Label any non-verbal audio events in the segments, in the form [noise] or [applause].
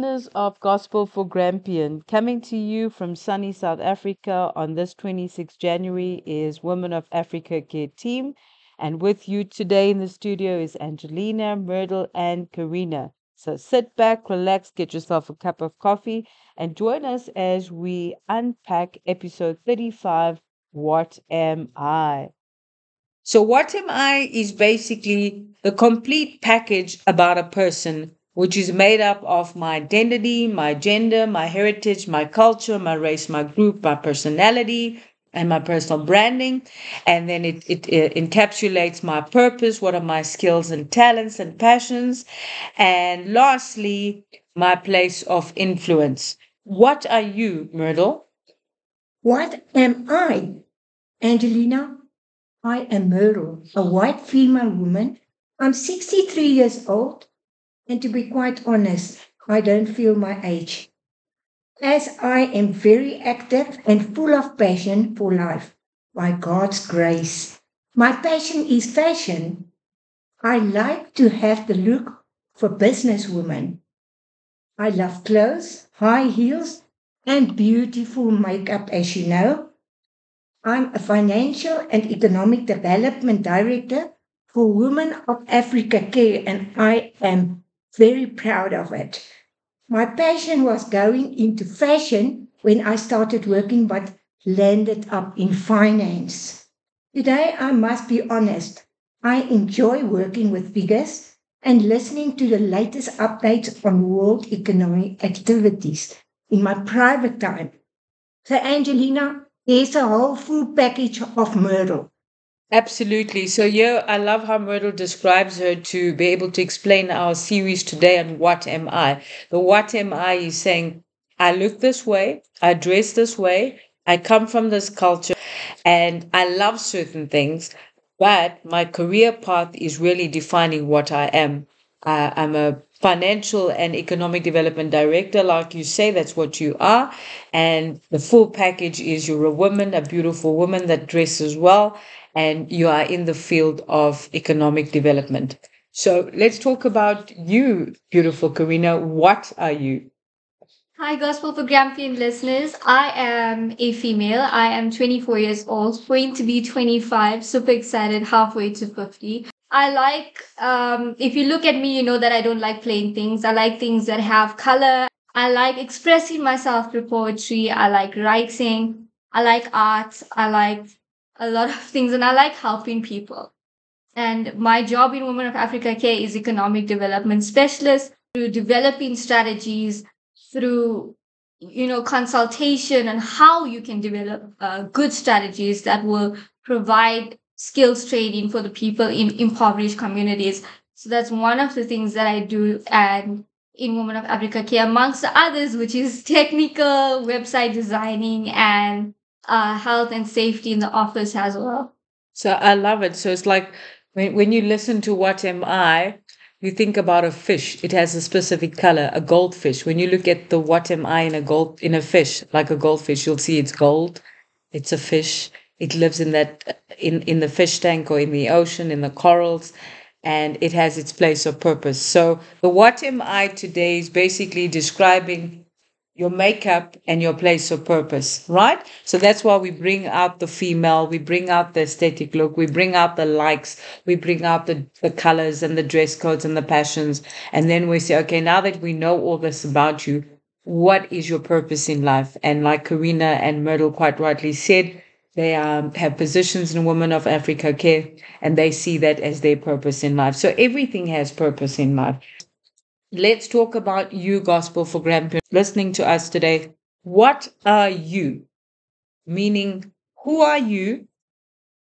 listeners of Gospel for Grampian, coming to you from sunny South Africa on this 26th January is Women of Africa Care Team. And with you today in the studio is Angelina, Myrtle, and Karina. So sit back, relax, get yourself a cup of coffee, and join us as we unpack episode 35 What Am I? So, What Am I is basically the complete package about a person which is made up of my identity, my gender, my heritage, my culture, my race, my group, my personality, and my personal branding. And then it, it, it, encapsulates my purpose, what are my skills and talents and passions. And lastly, my place of influence. What are you, Myrtle? What am I? Angelina, I am Myrtle, a white female woman. I'm 63 years old and to be quite honest, I don't feel my age. As I am very active and full of passion for life, by God's grace. My passion is fashion. I like to have the look for businesswomen. I love clothes, high heels, and beautiful makeup, as you know. I'm a financial and economic development director for Women of Africa Care, and I am very proud of it. My passion was going into fashion when I started working, but landed up in finance. Today, I must be honest, I enjoy working with figures and listening to the latest updates on world economic activities in my private time. So, Angelina, there's a whole full package of Myrtle. Absolutely. So, yeah, I love how Myrtle describes her to be able to explain our series today on what am I. The what am I is saying, I look this way, I dress this way, I come from this culture, and I love certain things, but my career path is really defining what I am. Uh, I'm a financial and economic development director, like you say, that's what you are. And the full package is you're a woman, a beautiful woman that dresses well, and you are in the field of economic development. So let's talk about you, beautiful Karina. What are you? Hi, Gospel for Grampian listeners. I am a female. I am 24 years old, going to be 25. Super excited, halfway to 50. I like, um, if you look at me, you know that I don't like plain things. I like things that have color. I like expressing myself through poetry. I like writing. I like art. I like a lot of [laughs] things and I like helping people. And my job in Women of Africa Care is economic development specialist through developing strategies, through you know consultation and how you can develop uh, good strategies that will provide skills training for the people in impoverished communities. So that's one of the things that I do and in Women of Africa Care, amongst the others, which is [laughs] technical website designing and uh, health and safety in the office as well. So I love it. So it's like when, when you listen to What Am I, you think about a fish. It has a specific color, a goldfish. When you look at the What Am I in a gold in a fish, like a goldfish, you'll see it's gold. It's a fish. It lives in that in, in the fish tank or in the ocean, in the corals, and it has its place of purpose. So the What Am I today is basically describing your makeup and your place of purpose, right? So that's why we bring out the female, we bring out the aesthetic look, we bring out the likes, we bring out the, the colors and the dress codes and the passions. And then we say, okay, now that we know all this about you, what is your purpose in life? And like Karina and Myrtle quite rightly said, they um, have positions in Women of Africa Care and they see that as their purpose in life. So everything has purpose in life. Let's talk about you, Gospel for Grampian, listening to us today. What are you? Meaning, who are you?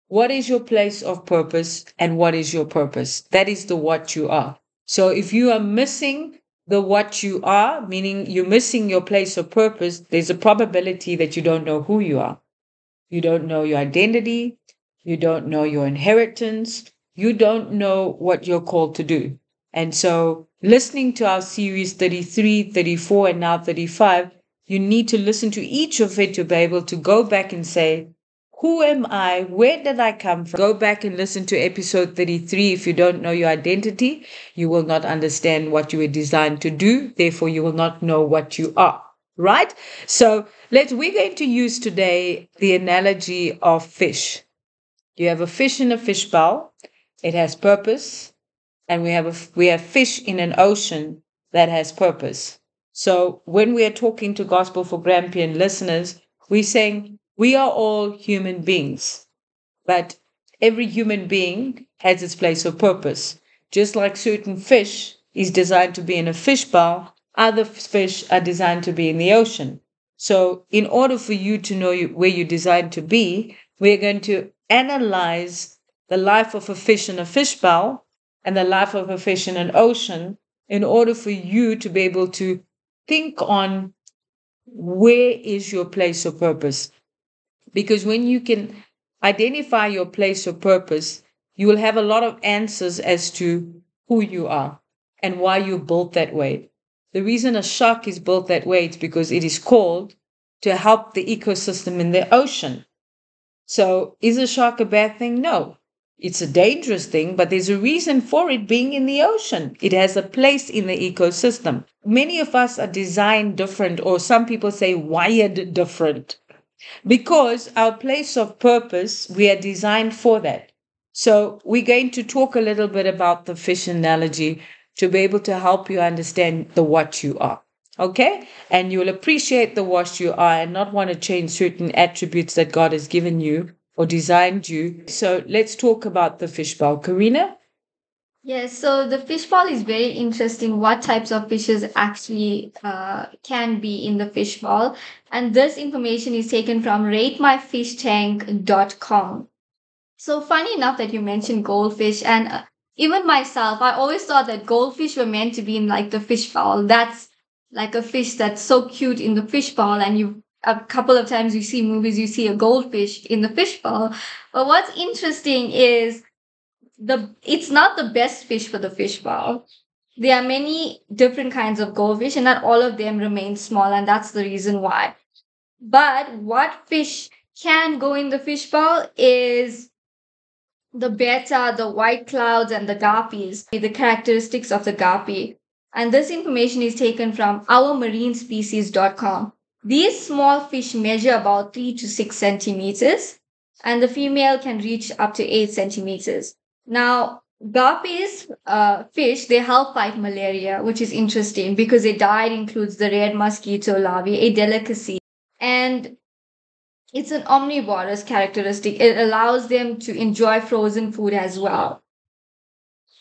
What is your place of purpose? And what is your purpose? That is the what you are. So if you are missing the what you are, meaning you're missing your place of purpose, there's a probability that you don't know who you are. You don't know your identity. You don't know your inheritance. You don't know what you're called to do. And so listening to our series 33, 34, and now 35, you need to listen to each of it to be able to go back and say, who am I? Where did I come from? Go back and listen to episode 33. If you don't know your identity, you will not understand what you were designed to do. Therefore, you will not know what you are. Right? So let's we're going to use today the analogy of fish. You have a fish in a fish bowl. It has purpose. And we have a, we have fish in an ocean that has purpose. So when we are talking to Gospel for Grampian listeners, we're saying we are all human beings, but every human being has its place of purpose. Just like certain fish is designed to be in a fish bowl, other fish are designed to be in the ocean. So, in order for you to know where you're designed to be, we're going to analyze the life of a fish in a fish bowl and the life of a fish in an ocean in order for you to be able to think on where is your place of purpose. Because when you can identify your place of purpose, you will have a lot of answers as to who you are and why you're built that way. The reason a shark is built that way is because it is called to help the ecosystem in the ocean. So, is a shark a bad thing? No. It's a dangerous thing, but there's a reason for it being in the ocean. It has a place in the ecosystem. Many of us are designed different, or some people say wired different. Because our place of purpose, we are designed for that. So, we're going to talk a little bit about the fish analogy to be able to help you understand the what you are. Okay? And you will appreciate the what you are and not want to change certain attributes that God has given you or designed you. So, let's talk about the fishbowl. Karina? Yes, so the fishbowl is very interesting. What types of fishes actually uh, can be in the fishbowl? And this information is taken from ratemyfishtank.com. So, funny enough that you mentioned goldfish, and uh, even myself, I always thought that goldfish were meant to be in like the fishbowl. That's like a fish that's so cute in the fishbowl, and you a couple of times you see movies, you see a goldfish in the fish bowl. But what's interesting is the it's not the best fish for the fish bowl. There are many different kinds of goldfish, and not all of them remain small, and that's the reason why. But what fish can go in the fish bowl is the betta, the white clouds, and the guppies, the characteristics of the guppy. And this information is taken from ourmarinespecies.com. These small fish measure about 3 to 6 centimeters, and the female can reach up to 8 centimeters. Now, guppies, uh, fish, they help fight malaria, which is interesting because their diet includes the red mosquito larvae, a delicacy. And it's an omnivorous characteristic. It allows them to enjoy frozen food as well.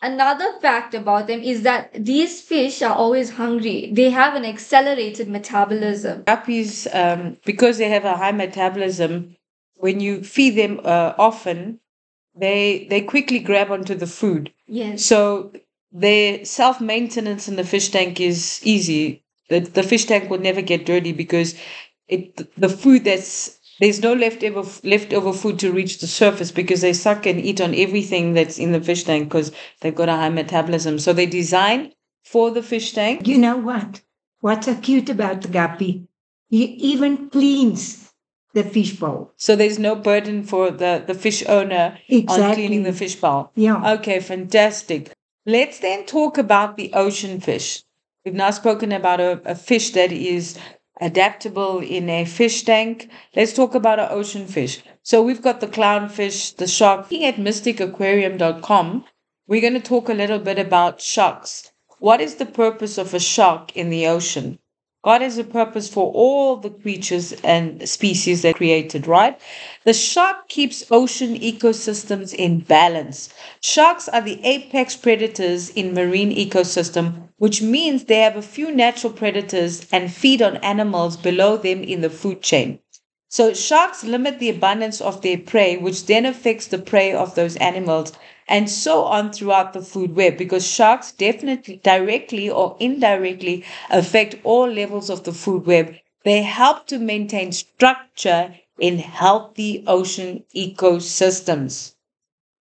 Another fact about them is that these fish are always hungry. They have an accelerated metabolism. Guppies, um, because they have a high metabolism, when you feed them uh, often, they they quickly grab onto the food. Yes. So their self maintenance in the fish tank is easy. The the fish tank will never get dirty because it the food that's there's no leftover leftover food to reach the surface because they suck and eat on everything that's in the fish tank because they've got a high metabolism. So they design for the fish tank. You know what? What's so cute about the guppy? He even cleans the fish bowl. So there's no burden for the, the fish owner Exactly. on cleaning the fish bowl. Yeah. Okay, fantastic. Let's then talk about the ocean fish. We've now spoken about a, a fish that is adaptable in a fish tank. Let's talk about an ocean fish. So we've got the clownfish, the shark. Looking at mysticaquarium.com, we're going to talk a little bit about sharks. What is the purpose of a shark in the ocean? God has a purpose for all the creatures and species that created, right? The shark keeps ocean ecosystems in balance. Sharks are the apex predators in marine ecosystem, which means they have a few natural predators and feed on animals below them in the food chain. So sharks limit the abundance of their prey, which then affects the prey of those animals and so on throughout the food web because sharks definitely directly or indirectly affect all levels of the food web. They help to maintain structure in healthy ocean ecosystems.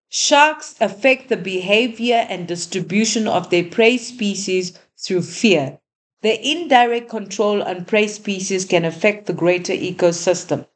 Sharks affect the behavior and distribution of their prey species through fear. Their indirect control on prey species can affect the greater ecosystem.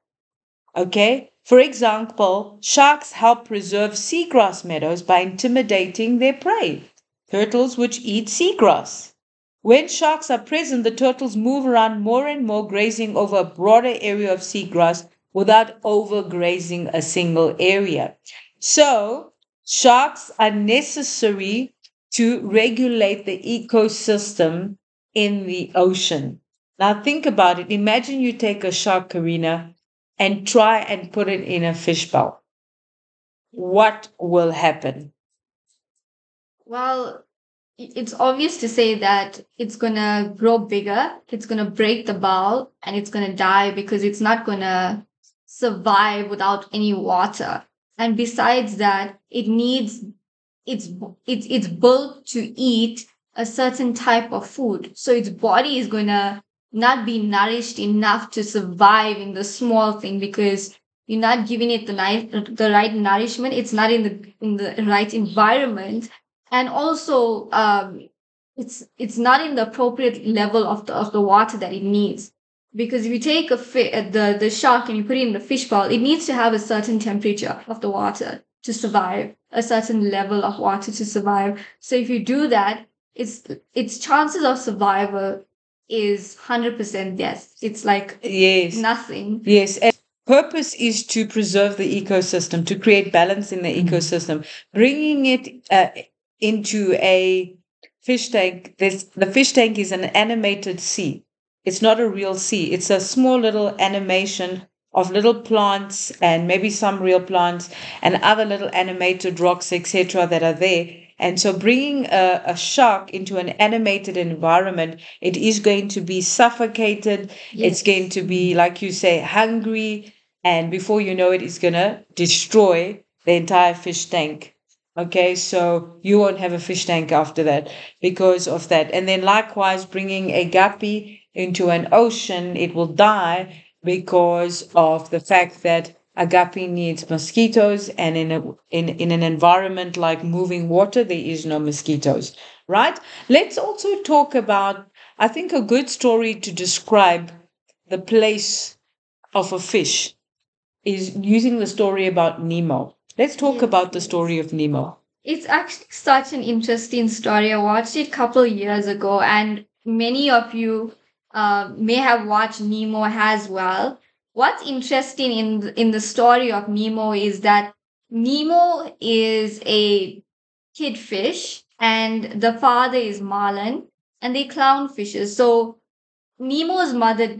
Okay? For example, sharks help preserve seagrass meadows by intimidating their prey, turtles which eat seagrass. When sharks are present, the turtles move around more and more, grazing over a broader area of seagrass without overgrazing a single area. So, sharks are necessary to regulate the ecosystem in the ocean. Now, think about it. Imagine you take a shark, Karina, and try and put it in a fish bowl. What will happen? Well, it's obvious to say that it's gonna grow bigger, it's gonna break the bowl, and it's gonna die because it's not gonna survive without any water. And besides that, it needs it's it's it's built to eat a certain type of food. So its body is gonna not be nourished enough to survive in the small thing because you're not giving it the right the right nourishment. It's not in the in the right environment. And also um, it's it's not in the appropriate level of the of the water that it needs. Because if you take a fi- uh, the the shark and you put it in the fish bowl it needs to have a certain temperature of the water to survive a certain level of water to survive. So if you do that its its chances of survival is 100% yes it's like Yes. nothing Yes. And purpose is to preserve the ecosystem, to create balance in the ecosystem. Bringing it uh, into a fish tank, this, the fish tank is an animated sea. It's not a real sea. It's a small little animation of little plants and maybe some real plants and other little animated rocks, etc., that are there. And so, bringing a, a shark into an animated environment, it is going to be suffocated. It's going to be, like you say, hungry. And before you know it, it's going to destroy the entire fish tank. Okay, so you won't have a fish tank after that because of that. And then, likewise, bringing a guppy into an ocean, it will die because of the fact that a guppy needs mosquitoes, and in a in, in an environment like moving water, there is no mosquitoes. Right? Let's also talk about, I think, a good story to describe the place of a fish is using the story about Nemo. Let's talk about the story of Nemo. It's actually such an interesting story. I watched it a couple years ago, and many of you uh, may have watched Nemo as well. What's interesting in in the story of Nemo is that Nemo is a kid fish, and the father is Marlin, and they clownfishes. So Nemo's mother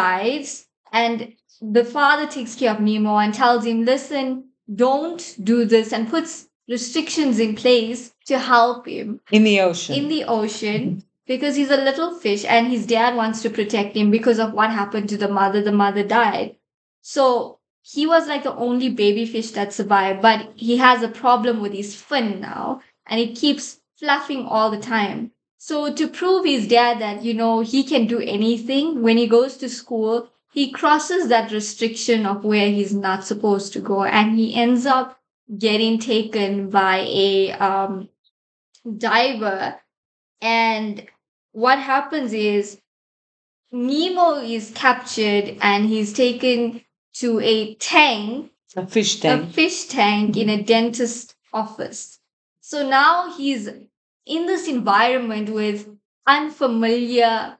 dies, and the father takes care of Nemo and tells him, "Listen, don't do this," and puts restrictions in place to help him In the ocean. in the ocean because he's a little fish and his dad wants to protect him because of what happened to the mother. The mother died. So he was like the only baby fish that survived, but he has a problem with his fin now and it keeps fluffing all the time. So to prove his dad that, you know, he can do anything when he goes to school, he crosses that restriction of where he's not supposed to go and he ends up getting taken by a um, diver and what happens is Nemo is captured and he's taken to a tank, a fish tank, a fish tank in a dentist office. So now he's in this environment with unfamiliar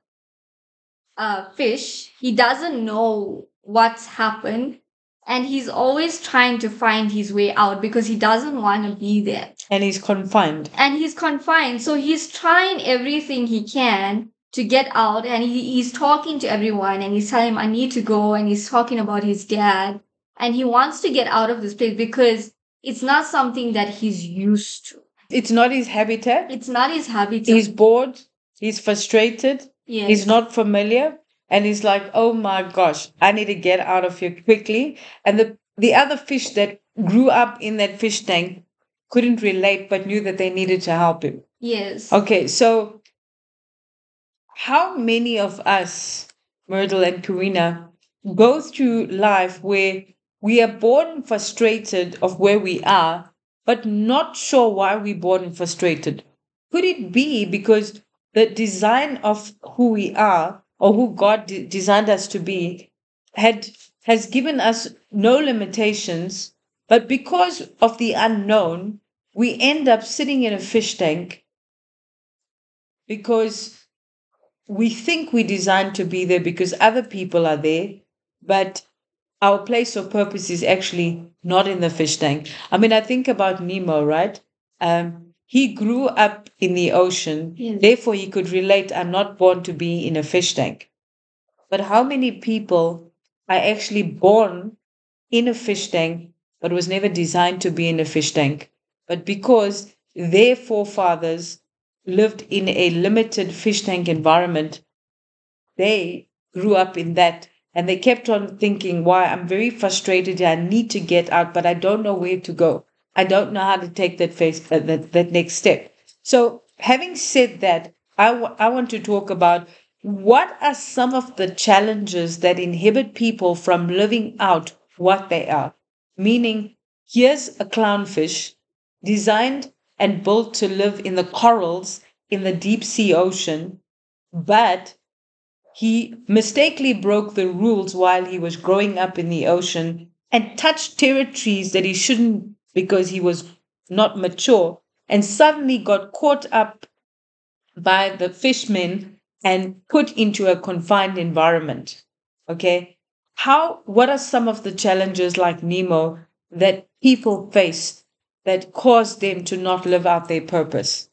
uh, fish. He doesn't know what's happened and he's always trying to find his way out because he doesn't want to be there and he's confined. and he's confined. So he's trying everything he can to get out, and he, he's talking to everyone, and he's telling him, "I need to go," and he's talking about his dad, and he wants to get out of this place because it's not something that he's used to. It's not his habitat. It's not his habitat. He's bored. He's frustrated. yes. He's not familiar. And he's like, oh my gosh, I need to get out of here quickly. And the, the other fish that grew up in that fish tank couldn't relate, but knew that they needed to help him. Yes. Okay, so how many of us, Myrtle and Karina, go through life where we are born frustrated of where we are, but not sure why we're born frustrated? Could it be because the design of who we are or who God de- designed us to be had has given us no limitations, but because of the unknown, we end up sitting in a fish tank because we think we're designed to be there because other people are there, but our place of purpose is actually not in the fish tank. I mean, I think about Nemo, right? Um, he grew up in the ocean, Yes. therefore he could relate. I'm not born to be in a fish tank. But how many people are actually born in a fish tank, but was never designed to be in a fish tank? But because their forefathers lived in a limited fish tank environment, they grew up in that and they kept on thinking, why I'm very frustrated. I need to get out, but I don't know where to go. I don't know how to take that face, uh, that, that next step. So having said that, I I want to talk about what are some of the challenges that inhibit people from living out what they are? Meaning, here's a clownfish designed and built to live in the corals in the deep sea ocean, but he mistakenly broke the rules while he was growing up in the ocean and touched territories that he shouldn't because he was not mature and suddenly got caught up by the fishmen and put into a confined environment. Okay. How, what are some of the challenges like Nemo that people face that cause them to not live out their purpose?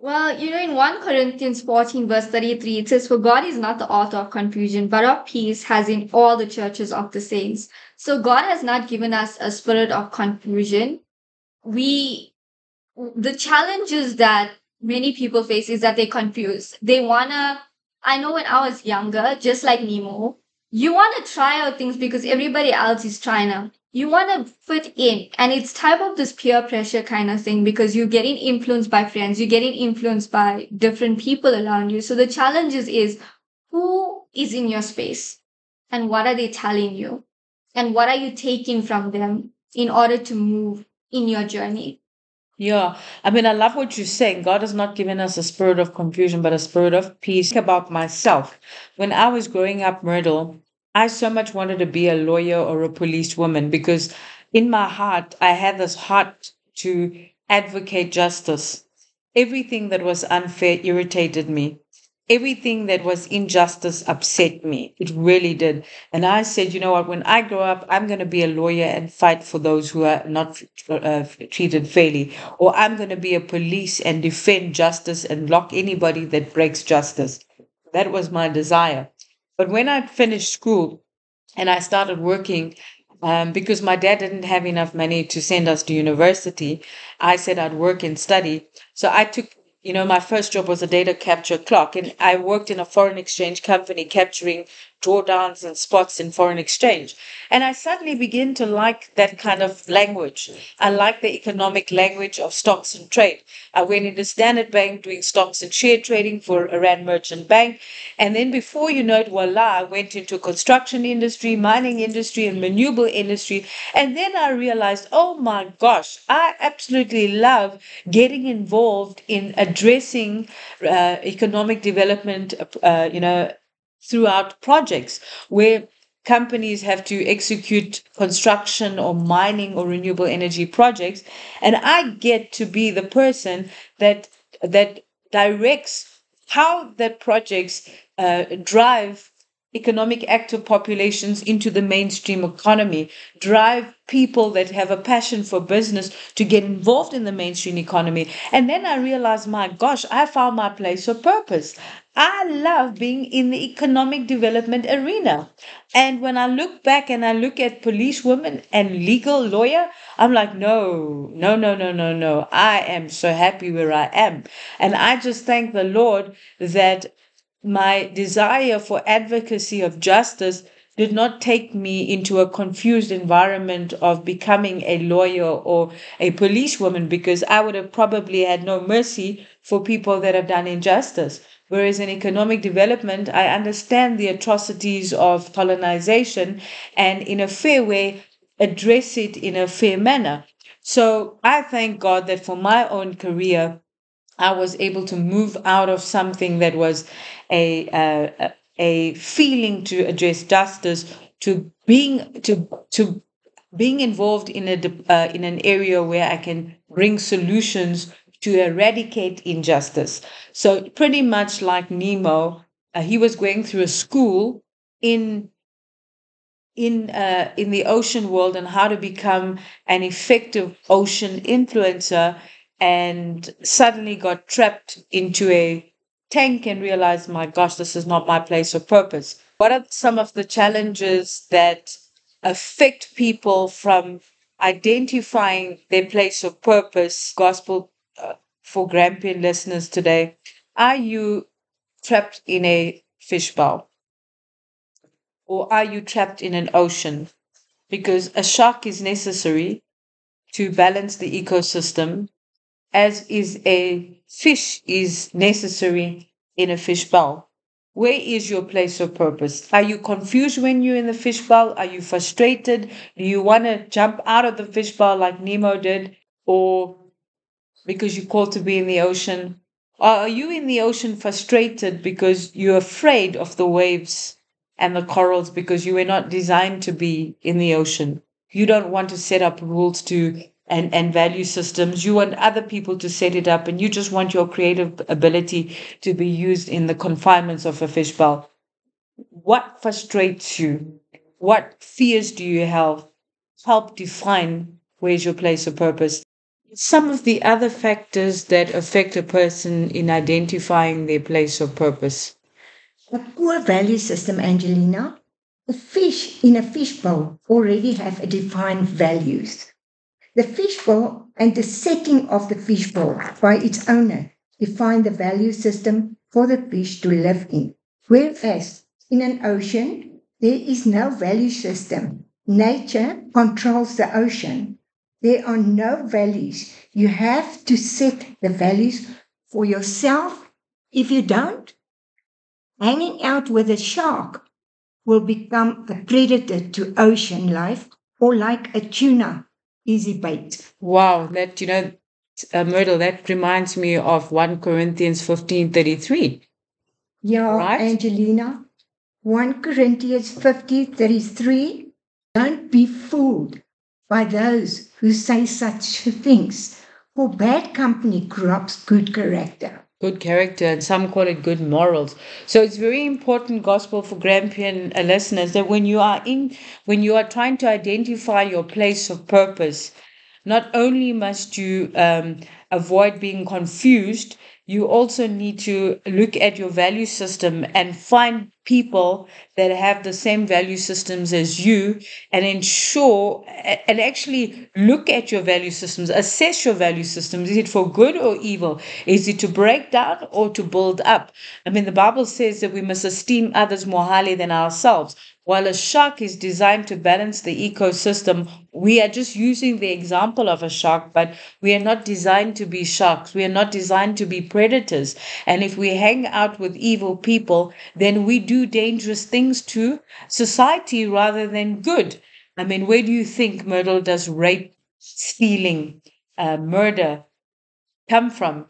Well, you know, in 1 Corinthians 14, verse 33, it says, For God is not the author of confusion, but of peace, has in all the churches of the saints. So God has not given us a spirit of confusion. We, the challenges that many people face is that they confuse. They wanna, I know when I was younger, just like Nemo, you wanna try out things because everybody else is trying to you want to fit in and it's type of this peer pressure kind of thing because you're getting influenced by friends you're getting influenced by different people around you so the challenges is, who is in your space and what are they telling you and what are you taking from them in order to move in your journey Yeah, I mean, I love what you're saying. God has not given us a spirit of confusion, but a spirit of peace. Think about myself. When I was growing up, Myrtle, I so much wanted to be a lawyer or a police woman because in my heart, I had this heart to advocate justice. Everything that was unfair irritated me. Everything that was injustice upset me. It really did. And I said, you know what, when I grow up, I'm going to be a lawyer and fight for those who are not uh, treated fairly. Or I'm going to be a police and defend justice and lock anybody that breaks justice. That was my desire. But when I finished school and I started working, um, because my dad didn't have enough money to send us to university, I said I'd work and study. So I took, you know, my first job was a data capture clock, and I worked in a foreign exchange company capturing drawdowns and spots in foreign exchange. And I suddenly begin to like that kind of language. I like the economic language of stocks and trade. I went into Standard Bank doing stocks and share trading for Rand Merchant Bank. And then before you know it, voila, I went into construction industry, mining industry, and renewable industry. And then I realized, oh my gosh, I absolutely love getting involved in addressing uh, economic development, uh, you know, throughout projects where companies have to execute construction or mining or renewable energy projects and i get to be the person that that directs how the projects uh, drive economic active populations into the mainstream economy, drive people that have a passion for business to get involved in the mainstream economy. And then I realized, my gosh, I found my place of purpose. I love being in the economic development arena. And when I look back and I look at police women and legal lawyer, I'm like, no, no, no, no, no, no. I am so happy where I am. And I just thank the Lord that my desire for advocacy of justice did not take me into a confused environment of becoming a lawyer or a policewoman because I would have probably had no mercy for people that have done injustice. Whereas in economic development, I understand the atrocities of colonization and in a fair way address it in a fair manner. So I thank God that for my own career, I was able to move out of something that was a, a feeling to address justice to being to to being involved in a uh, in an area where I can bring solutions to eradicate injustice. So pretty much like Nemo, uh, he was going through a school in in uh, in the ocean world and how to become an effective ocean influencer and suddenly got trapped into a tank and realized my gosh this is not my place of purpose what are some of the challenges that affect people from identifying their place of purpose gospel for grampian listeners today are you trapped in a fishbowl or are you trapped in an ocean? Because a shark is necessary to balance the ecosystem, as is a fish is necessary in a fish bowl. Where is your place of purpose? Are you confused when you're in the fish bowl? Are you frustrated? Do you want to jump out of the fish bowl like Nemo did? Or because you're called to be in the ocean? Or are you in the ocean frustrated because you're afraid of the waves and the corals because you were not designed to be in the ocean. You don't want to set up rules to and, and value systems. You want other people to set it up, and you just want your creative ability to be used in the confinements of a fishbowl. What frustrates you? What fears do you have? Help define where's your place of purpose. Some of the other factors that affect a person in identifying their place of purpose. A poor value system, Angelina. The fish in a fishbowl already have a defined values. The fishbowl and the setting of the fishbowl by its owner define the value system for the fish to live in. Whereas in an ocean, there is no value system. Nature controls the ocean. There are no values. You have to set the values for yourself. If you don't, hanging out with a shark will become a predator to ocean life or like a tuna, easy bait. Wow, that, you know, uh, Myrtle, that reminds me of 1 Corinthians 15 33. Yeah, right? Angelina. 1 Corinthians 50 33. Don't be fooled by those who say such things, for bad company corrupts good character. Good character and some call it good morals. So it's very important gospel for grampian listeners that when you are in when you are trying to identify your place of purpose not only must you um, avoid being confused you also need to look at your value system and find people that have the same value systems as you and ensure and actually look at your value systems assess your value systems. Is it for good or evil? Is it to break down or to build up? I mean the bible says that we must esteem others more highly than ourselves while a shark is designed to balance the ecosystem, we are just using the example of a shark, but we are not designed to be sharks. We are not designed to be predators. And if we hang out with evil people, then we do dangerous things to society rather than good. I mean, where do you think Myrtle does rape, stealing, uh, murder come from?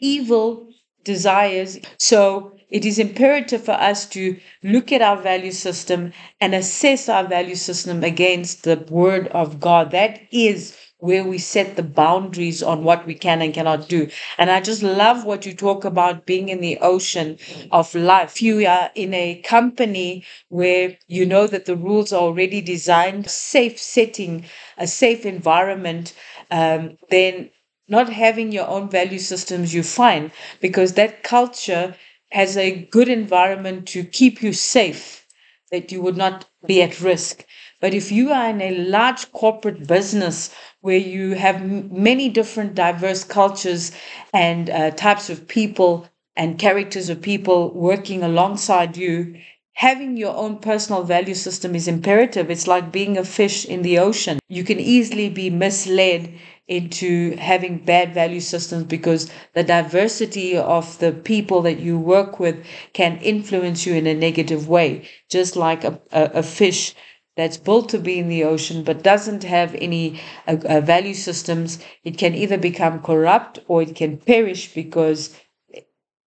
Evil desires. So it is imperative for us to look at our value system and assess our value system against the word of God. That is where we set the boundaries on what we can and cannot do. And I just love what you talk about being in the ocean of life. If you are in a company where you know that the rules are already designed, safe setting, a safe environment, um, then not having your own value systems you find because that culture has a good environment to keep you safe, that you would not be at risk. But if you are in a large corporate business where you have m- many different diverse cultures and uh, types of people and characters of people working alongside you, having your own personal value system is imperative. It's like being a fish in the ocean. You can easily be misled into having bad value systems because the diversity of the people that you work with can influence you in a negative way, just like a, a, a fish that's built to be in the ocean but doesn't have any uh, uh, value systems, it can either become corrupt or it can perish because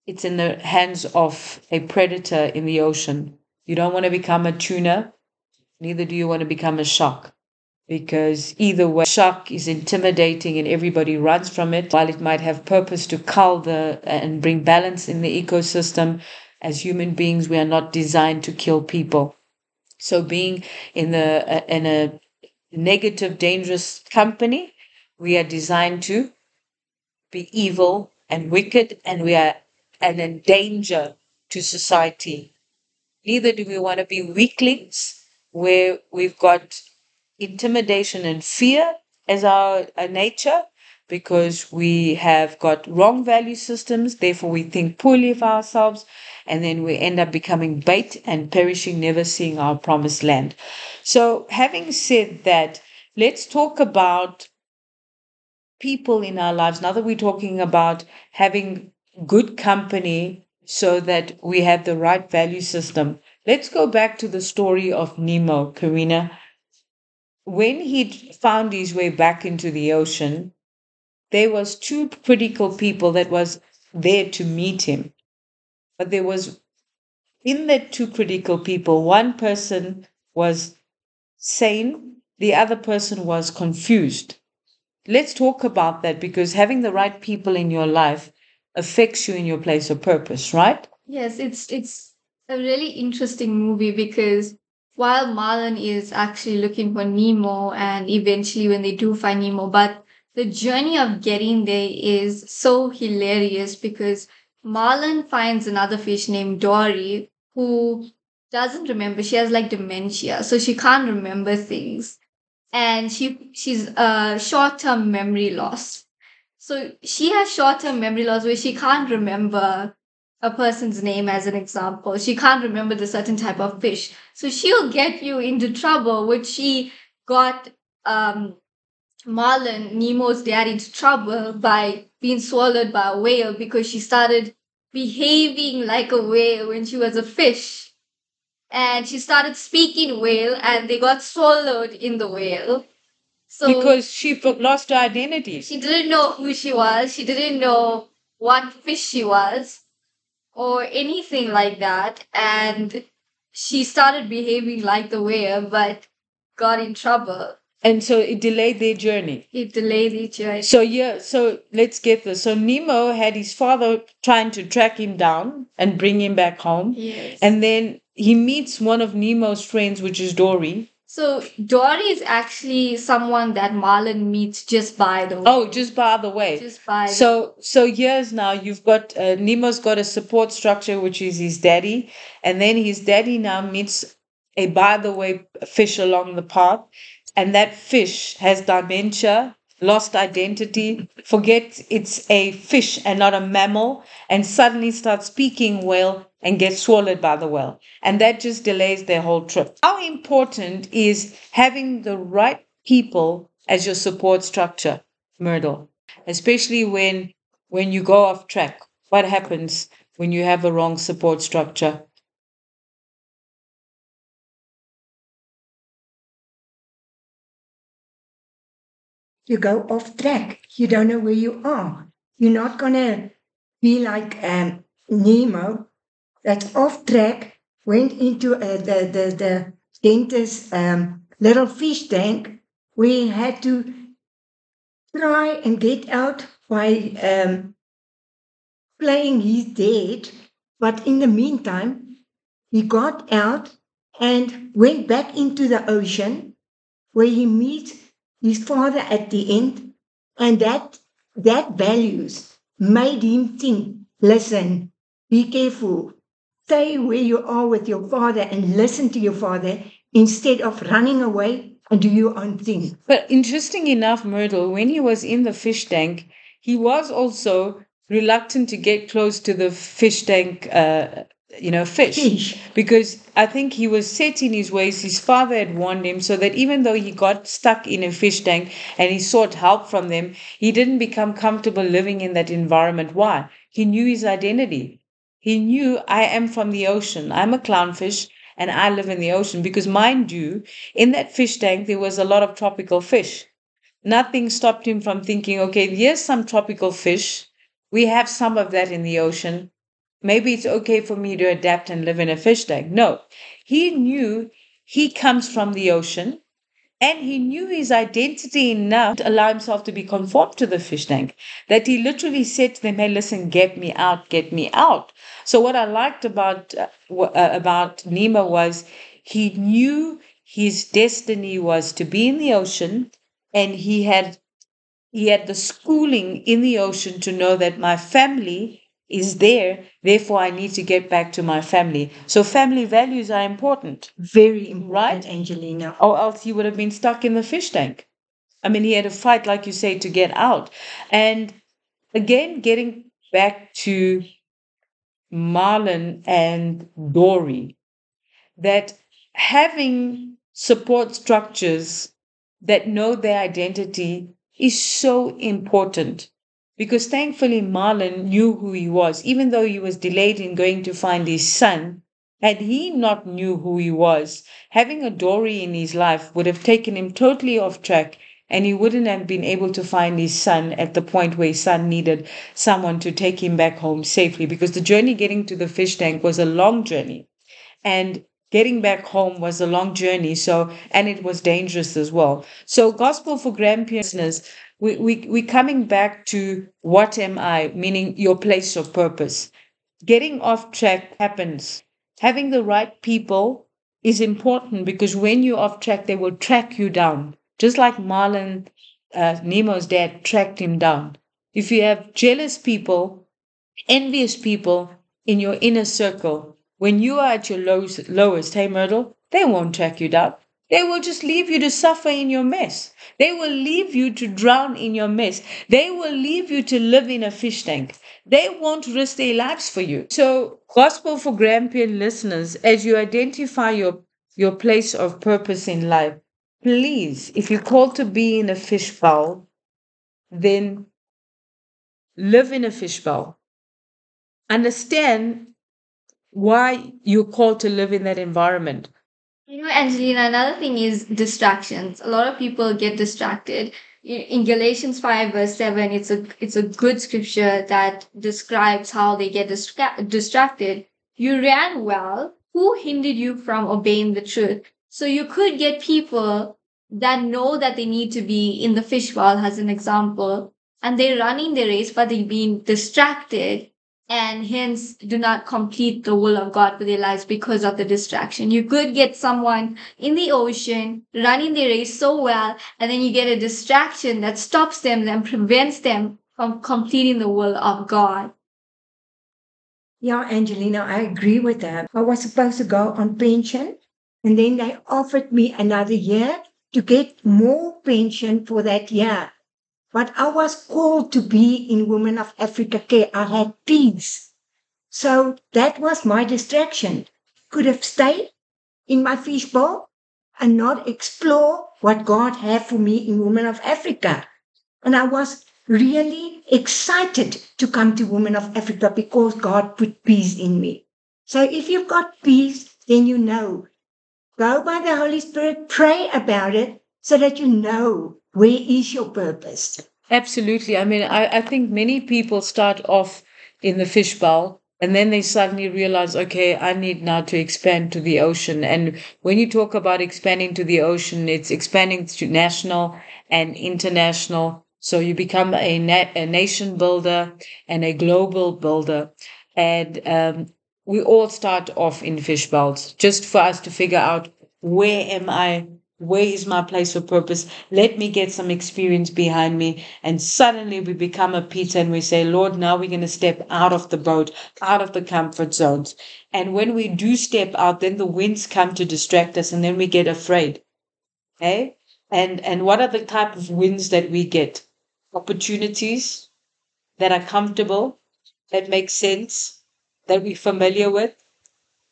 it's in the hands of a predator in the ocean. You don't want to become a tuna neither do you want to become a shark because either way, shock is intimidating and everybody runs from it. While it might have purpose to cull the and bring balance in the ecosystem, as human beings, we are not designed to kill people. So being in the uh, in a negative, dangerous company, we are designed to be evil and wicked, and we are an in danger to society. Neither do we want to be weaklings where we've got intimidation and fear as our, our nature because we have got wrong value systems, therefore we think poorly of ourselves, and then we end up becoming bait and perishing, never seeing our promised land. So, having said that, let's talk about people in our lives. Now that we're talking about having good company so that we have the right value system, let's go back to the story of Nemo, Karina when he found his way back into the ocean, there was two critical people that was there to meet him. But there was in that two critical people, one person was sane, the other person was confused. Let's talk about that because having the right people in your life affects you in your place of purpose, right? Yes, it's it's a really interesting movie because while Marlin is actually looking for Nemo and eventually when they do find Nemo, but the journey of getting there is so hilarious because Marlin finds another fish named Dory who doesn't remember. She has like dementia, so she can't remember things. And she she's a short-term memory loss. So she has short-term memory loss where she can't remember a person's name as an example. She can't remember the certain type of fish. So she'll get you into trouble, which she got um, Marlin, Nemo's dad, into trouble by being swallowed by a whale because she started behaving like a whale when she was a fish. And she started speaking whale and they got swallowed in the whale. So because she lost her identity. She didn't know who she was. She didn't know what fish she was or anything like that. And she started behaving like the whale, but got in trouble. And so it delayed their journey. It delayed their journey. So yeah, so let's get this. So Nemo had his father trying to track him down and bring him back home. Yes. And then he meets one of Nemo's friends, which is Dory. So Dory is actually someone that Marlin meets just by the way. Oh, just by the way. Just by. So so years now you've got uh, Nemo's got a support structure which is his daddy, and then his daddy now meets a by the way fish along the path, and that fish has dementia, lost identity, forget it's a fish and not a mammal, and suddenly starts speaking well and get swallowed by the whale. And that just delays their whole trip. How important is having the right people as your support structure, Myrtle? Especially when when you go off track. What happens when you have a wrong support structure? You go off track. You don't know where you are. You're not gonna be like um, Nemo that's off track, went into uh, the, the, the dentist's um, little fish tank. We had to try and get out by um, playing he's dead. But in the meantime, he got out and went back into the ocean where he meets his father at the end. And that, that values made him think, listen, be careful, Stay where you are with your father and listen to your father instead of running away and do your own thing. But interesting enough, Myrtle, when he was in the fish tank, he was also reluctant to get close to the fish tank, uh, you know, fish. fish. Because I think he was set in his ways. His father had warned him so that even though he got stuck in a fish tank and he sought help from them, he didn't become comfortable living in that environment. Why? He knew his identity. He knew I am from the ocean. I'm a clownfish and I live in the ocean because, mind you, in that fish tank, there was a lot of tropical fish. Nothing stopped him from thinking, okay, here's some tropical fish. We have some of that in the ocean. Maybe it's okay for me to adapt and live in a fish tank. No, he knew he comes from the ocean and he knew his identity enough to allow himself to be conformed to the fish tank that he literally said to them, Hey, listen, get me out, get me out. So, what I liked about, uh, uh, about Nemo was he knew his destiny was to be in the ocean and he had he had the schooling in the ocean to know that my family is there therefore i need to get back to my family so family values are important Very important, Right? Angelina. or else he would have been stuck in the fish tank. I mean, he had a fight, like you say, to get out. And again, getting back to Marlon and Dory, that having support structures that know their identity is so important. Because thankfully, Marlon knew who he was, even though he was delayed in going to find his son. Had he not knew who he was, having a Dory in his life would have taken him totally off track and he wouldn't have been able to find his son at the point where his son needed someone to take him back home safely because the journey getting to the fish tank was a long journey and getting back home was a long journey so and it was dangerous as well so Gospel for Grampian we, we, we're coming back to what am i meaning your place of purpose getting off track happens having the right people is important because when you're off track, they will track you down. Just like Marlon, uh, Nemo's dad, tracked him down. If you have jealous people, envious people in your inner circle, when you are at your lowest, lowest, hey Myrtle, they won't track you down. They will just leave you to suffer in your mess. They will leave you to drown in your mess. They will leave you to live in a fish tank. They won't risk their lives for you. So, Gospel for Grampian listeners, as you identify your, your place of purpose in life, please, if you're called to be in a fish bowl, then live in a fish bowl. Understand why you're called to live in that environment. You know, Angelina, another thing is distractions. A lot of people get distracted. In Galatians 5 verse 7, it's a it's a good scripture that describes how they get distra- distracted. You ran well. Who hindered you from obeying the truth? So you could get people that know that they need to be in the fish bowl as an example, and they're running the race, but they've been distracted and hence do not complete the will of God for their lives because of the distraction. You could get someone in the ocean running the race so well, and then you get a distraction that stops them and prevents them from completing the will of God. Yeah, Angelina, I agree with that. I was supposed to go on pension, and then they offered me another year to get more pension for that year. But I was called to be in Women of Africa Care. I had peace. So that was my distraction. Could have stayed in my fishbowl and not explore what God had for me in Women of Africa. And I was really excited to come to Women of Africa because God put peace in me. So if you've got peace, then you know. Go by the Holy Spirit, pray about it so that you know where is your purpose. Absolutely. I mean, I, I think many people start off in the fish bowl and then they suddenly realize, okay, I need now to expand to the ocean. And when you talk about expanding to the ocean, it's expanding to national and international. So you become a, a nation builder and a global builder. And um, we all start off in fish bowls just for us to figure out where am I where is my place of purpose? Let me get some experience behind me. And suddenly we become a Peter and we say, Lord, now we're going to step out of the boat, out of the comfort zones. And when we do step out, then the winds come to distract us and then we get afraid. Okay? And, and what are the type of winds that we get? Opportunities that are comfortable, that make sense, that we're familiar with.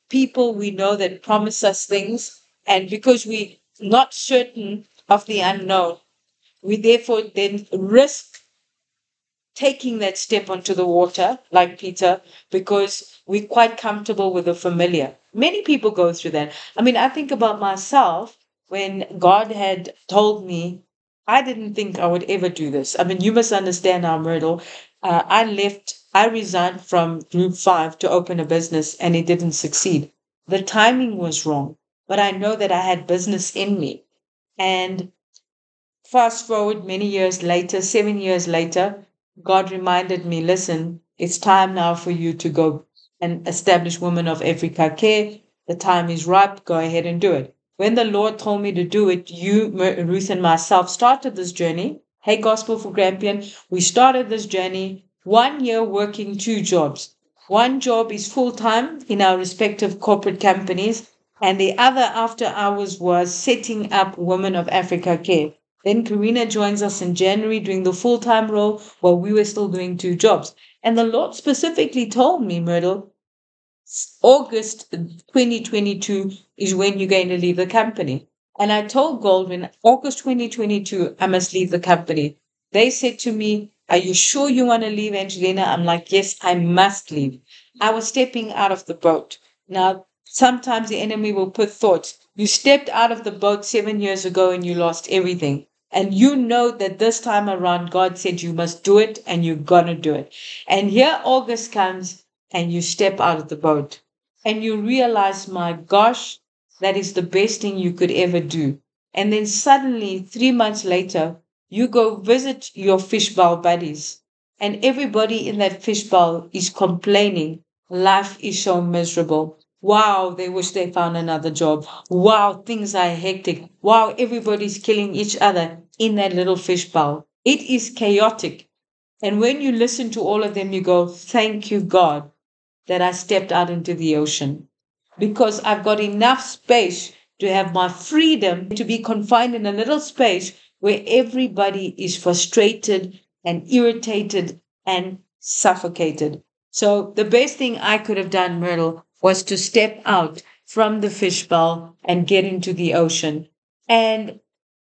People we know that promise us things. And because we not certain of the unknown. We therefore then risk taking that step onto the water, like Peter, because we're quite comfortable with the familiar. Many people go through that. I mean, I think about myself when God had told me, I didn't think I would ever do this. I mean, you must understand now, Myrtle. Uh, I left, I resigned from Group 5 to open a business and it didn't succeed. The timing was wrong. But I know that I had business in me. And fast forward many years later, seven years later, God reminded me listen, it's time now for you to go and establish Women of Africa Care. The time is ripe. Go ahead and do it. When the Lord told me to do it, you, Ruth, and myself started this journey. Hey, Gospel for Grampian, we started this journey one year working two jobs. One job is full time in our respective corporate companies, and the other after hours was setting up Women of Africa Care. Then Karina joins us in January doing the full time role while we were still doing two jobs. And the Lord specifically told me, Myrtle, August 2022 is when you're going to leave the company. And I told Goldwyn, August 2022, I must leave the company. They said to me, Are you sure you want to leave, Angelina? I'm like, Yes, I must leave. I was stepping out of the boat. Now, sometimes the enemy will put thoughts. You stepped out of the boat seven years ago and you lost everything. And you know that this time around, God said you must do it and you're going to do it. And here August comes and you step out of the boat and you realize, my gosh, that is the best thing you could ever do. And then suddenly, three months later, you go visit your fishbowl buddies, and everybody in that fishbowl is complaining life is so miserable. Wow, they wish they found another job. Wow, things are hectic. Wow, everybody's killing each other in that little fishbowl. It is chaotic. And when you listen to all of them, you go, Thank you, God, that I stepped out into the ocean because I've got enough space to have my freedom to be confined in a little space where everybody is frustrated and irritated and suffocated. So the best thing I could have done, Myrtle, was to step out from the fishbowl and get into the ocean. And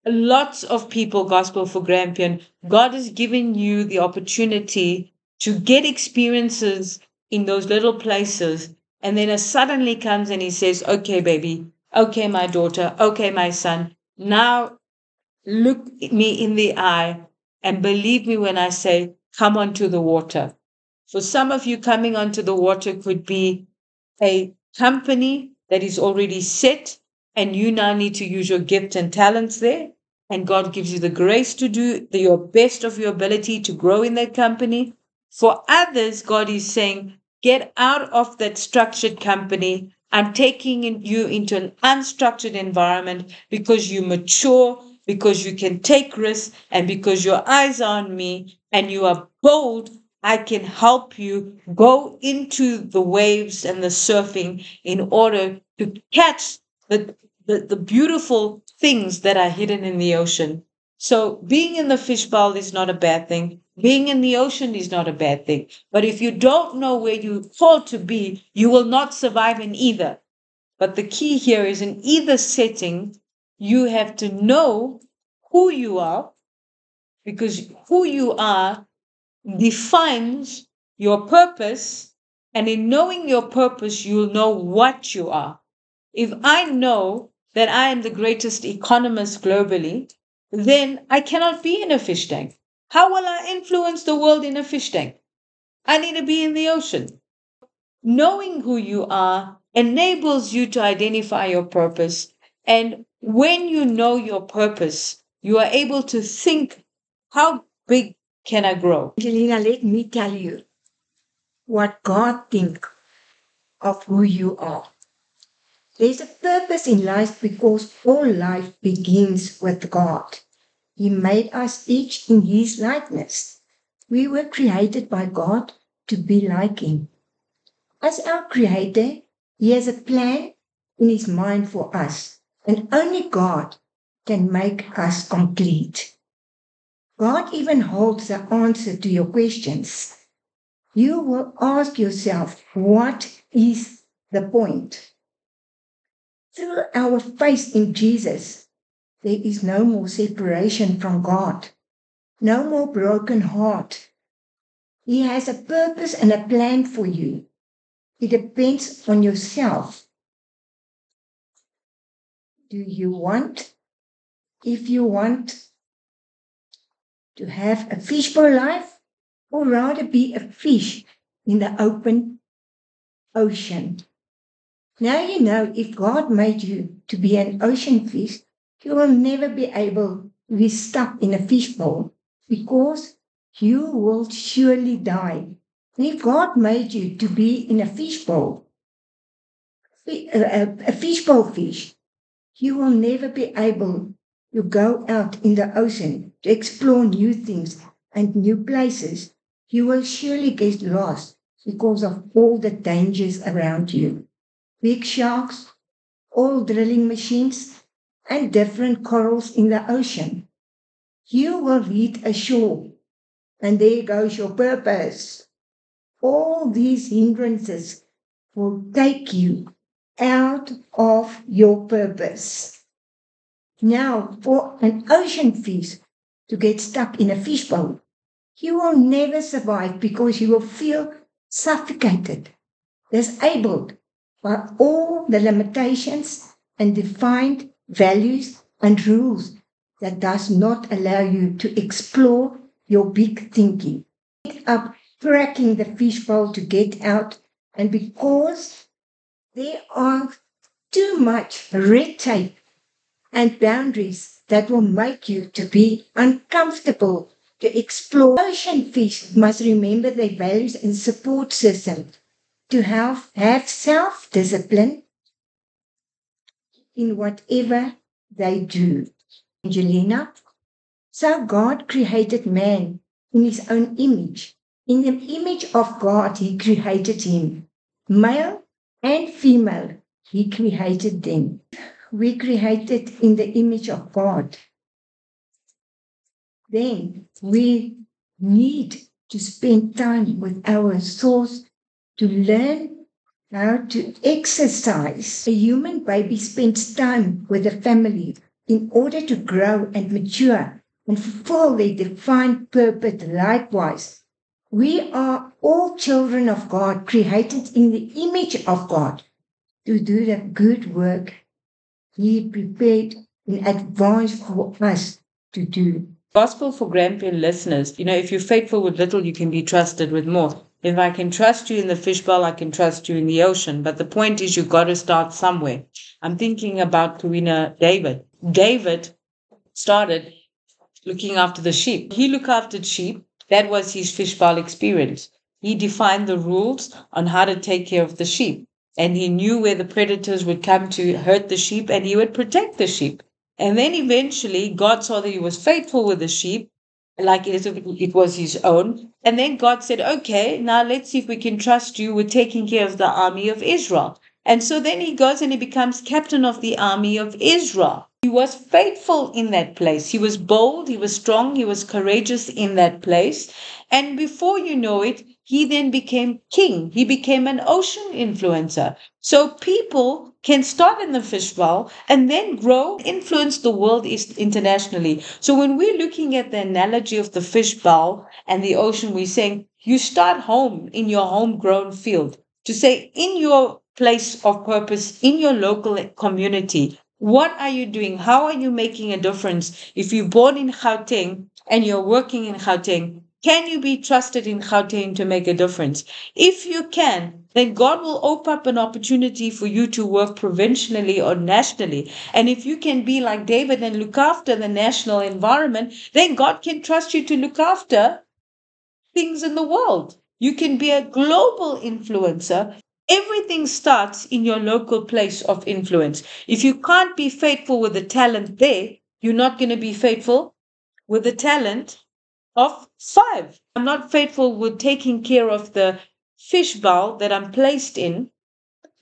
lots of people, Gospel for Grampian, God has given you the opportunity to get experiences in those little places. And then a suddenly comes and he says, Okay, baby, okay, my daughter, okay, my son, now look me in the eye and believe me when I say, Come onto the water. For some of you, coming onto the water could be a company that is already set, and you now need to use your gift and talents there. And God gives you the grace to do the, your best of your ability to grow in that company. For others, God is saying, Get out of that structured company. I'm taking you into an unstructured environment because you mature, because you can take risks, and because your eyes are on me and you are bold. I can help you go into the waves and the surfing in order to catch the, the, the beautiful things that are hidden in the ocean. So being in the fishbowl is not a bad thing. Being in the ocean is not a bad thing. But if you don't know where you're to be, you will not survive in either. But the key here is in either setting, you have to know who you are, because who you are defines your purpose. And in knowing your purpose, you'll know what you are. If I know that I am the greatest economist globally, then I cannot be in a fish tank. How will I influence the world in a fish tank? I need to be in the ocean. Knowing who you are enables you to identify your purpose. And when you know your purpose, you are able to think, how big can I grow? Angelina, let me tell you what God thinks of who you are. There's a purpose in life because all life begins with God. He made us each in His likeness. We were created by God to be like Him. As our Creator, He has a plan in His mind for us, and only God can make us complete. God even holds the answer to your questions. You will ask yourself, what is the point? Through our faith in Jesus, there is no more separation from God, no more broken heart. He has a purpose and a plan for you. It depends on yourself. Do you want, if you want, to have a fishbowl life or rather be a fish in the open ocean? Now you know if God made you to be an ocean fish, you will never be able to be stuck in a fishbowl because you will surely die. And if God made you to be in a fishbowl, a, a, uh, uh, a fishbowl fish, you will never be able to go out in the ocean to explore new things and new places. You will surely get lost because of all the dangers around you. Big sharks, oil drilling machines, and different corals in the ocean. You will reach ashore, and there goes your purpose. All these hindrances will take you out of your purpose. Now, for an ocean fish to get stuck in a fishbowl, you will never survive because you will feel suffocated, disabled by all the limitations and defined values and rules that does not allow you to explore your big thinking. End up cracking the fishbowl to get out, and because there are too much red tape and boundaries that will make you to be uncomfortable to explore. Ocean fish must remember their values and support system to have, have self-discipline in whatever they do. Angelina, so God created man in his own image. In the image of God, he created him. Male and female, he created them. We created in the image of God. Then we need to spend time with our source to learn how to exercise. A human baby spends time with a family in order to grow and mature and fulfill their defined purpose likewise. We are all children of God, created in the image of God, to do the good work He prepared in advance for us to do. Gospel for Grampian listeners, you know, if you're faithful with little, you can be trusted with more. If I can trust you in the fishbowl, I can trust you in the ocean. But the point is, you've got to start somewhere. I'm thinking about Karina David. David started looking after the sheep. He looked after sheep. That was his fishbowl experience. He defined the rules on how to take care of the sheep. And he knew where the predators would come to hurt the sheep and he would protect the sheep. And then eventually God saw that he was faithful with the sheep like it was his own. And then God said, okay, now let's see if we can trust you with taking care of the army of Israel. And so then he goes and he becomes captain of the army of Israel. He was faithful in that place. He was bold, he was strong, he was courageous in that place. And before you know it, he then became king. He became an ocean influencer. So people can start in the fishbowl and then grow, influence the world internationally. So when we're looking at the analogy of the fishbowl and the ocean, we're saying you start home in your homegrown field. To say in your place of purpose, in your local community, what are you doing? How are you making a difference? If you're born in Gauteng and you're working in Gauteng, can you be trusted in Gauteng to make a difference? If you can, then God will open up an opportunity for you to work provincially or nationally. And if you can be like David and look after the national environment, then God can trust you to look after things in the world. You can be a global influencer. Everything starts in your local place of influence. If you can't be faithful with the talent there, you're not going to be faithful with the talent of five. I'm not faithful with taking care of the fish bowl that I'm placed in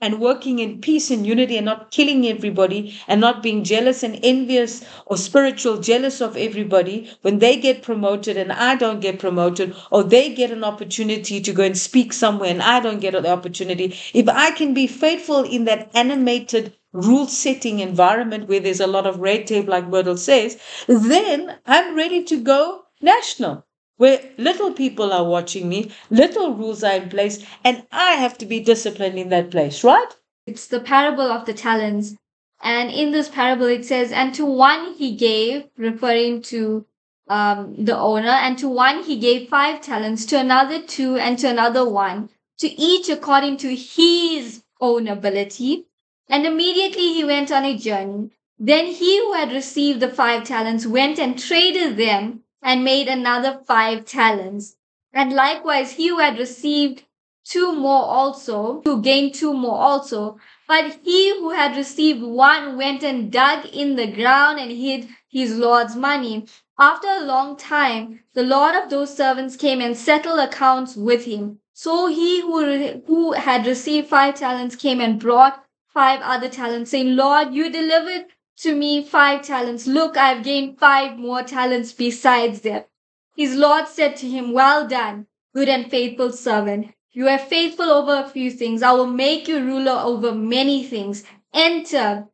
and working in peace and unity and not killing everybody and not being jealous and envious or spiritual jealous of everybody when they get promoted and I don't get promoted or they get an opportunity to go and speak somewhere and I don't get the opportunity. If I can be faithful in that animated rule setting environment where there's a lot of red tape, like Myrtle says, then I'm ready to go national where little people are watching me, little rules are in place, and I have to be disciplined in that place, right? It's the parable of the talents. And in this parable, it says, And to one he gave, referring to um, the owner, and to one he gave five talents, to another two, and to another one, to each according to his own ability. And immediately he went on a journey. Then he who had received the five talents went and traded them and made another five talents. And likewise, he who had received two more also, who gained two more also. But he who had received one went and dug in the ground and hid his Lord's money. After a long time, the Lord of those servants came and settled accounts with him. So he who, who had received five talents came and brought five other talents, saying, Lord, you delivered to me five talents. Look, I have gained five more talents besides them. His Lord said to him, Well done, good and faithful servant. You are faithful over a few things. I will make you ruler over many things. Enter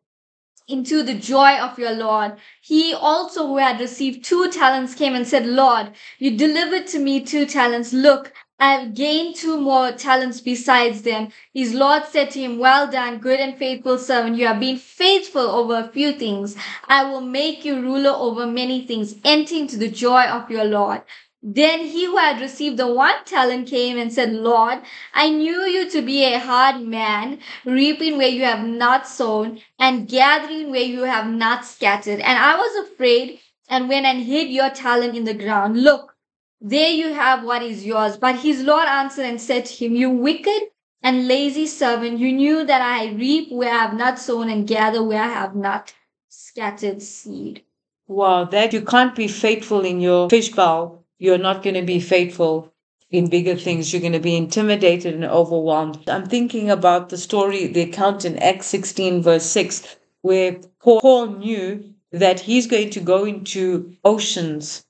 into the joy of your Lord. He also, who had received two talents, came and said, Lord, you delivered to me two talents. Look, I have gained two more talents besides them. His Lord said to him, Well done, good and faithful servant. You have been faithful over a few things. I will make you ruler over many things. Enter into the joy of your Lord. Then he who had received the one talent came and said, Lord, I knew you to be a hard man, reaping where you have not sown, and gathering where you have not scattered. And I was afraid and went and hid your talent in the ground. Look, there you have what is yours. But his Lord answered and said to him, You wicked and lazy servant, you knew that I reap where I have not sown and gather where I have not scattered seed. Wow, that you can't be faithful in your fish bowl. You're not going to be faithful in bigger things. You're going to be intimidated and overwhelmed. I'm thinking about the story, the account in Acts 16, verse 6, where Paul knew that he's going to go into oceans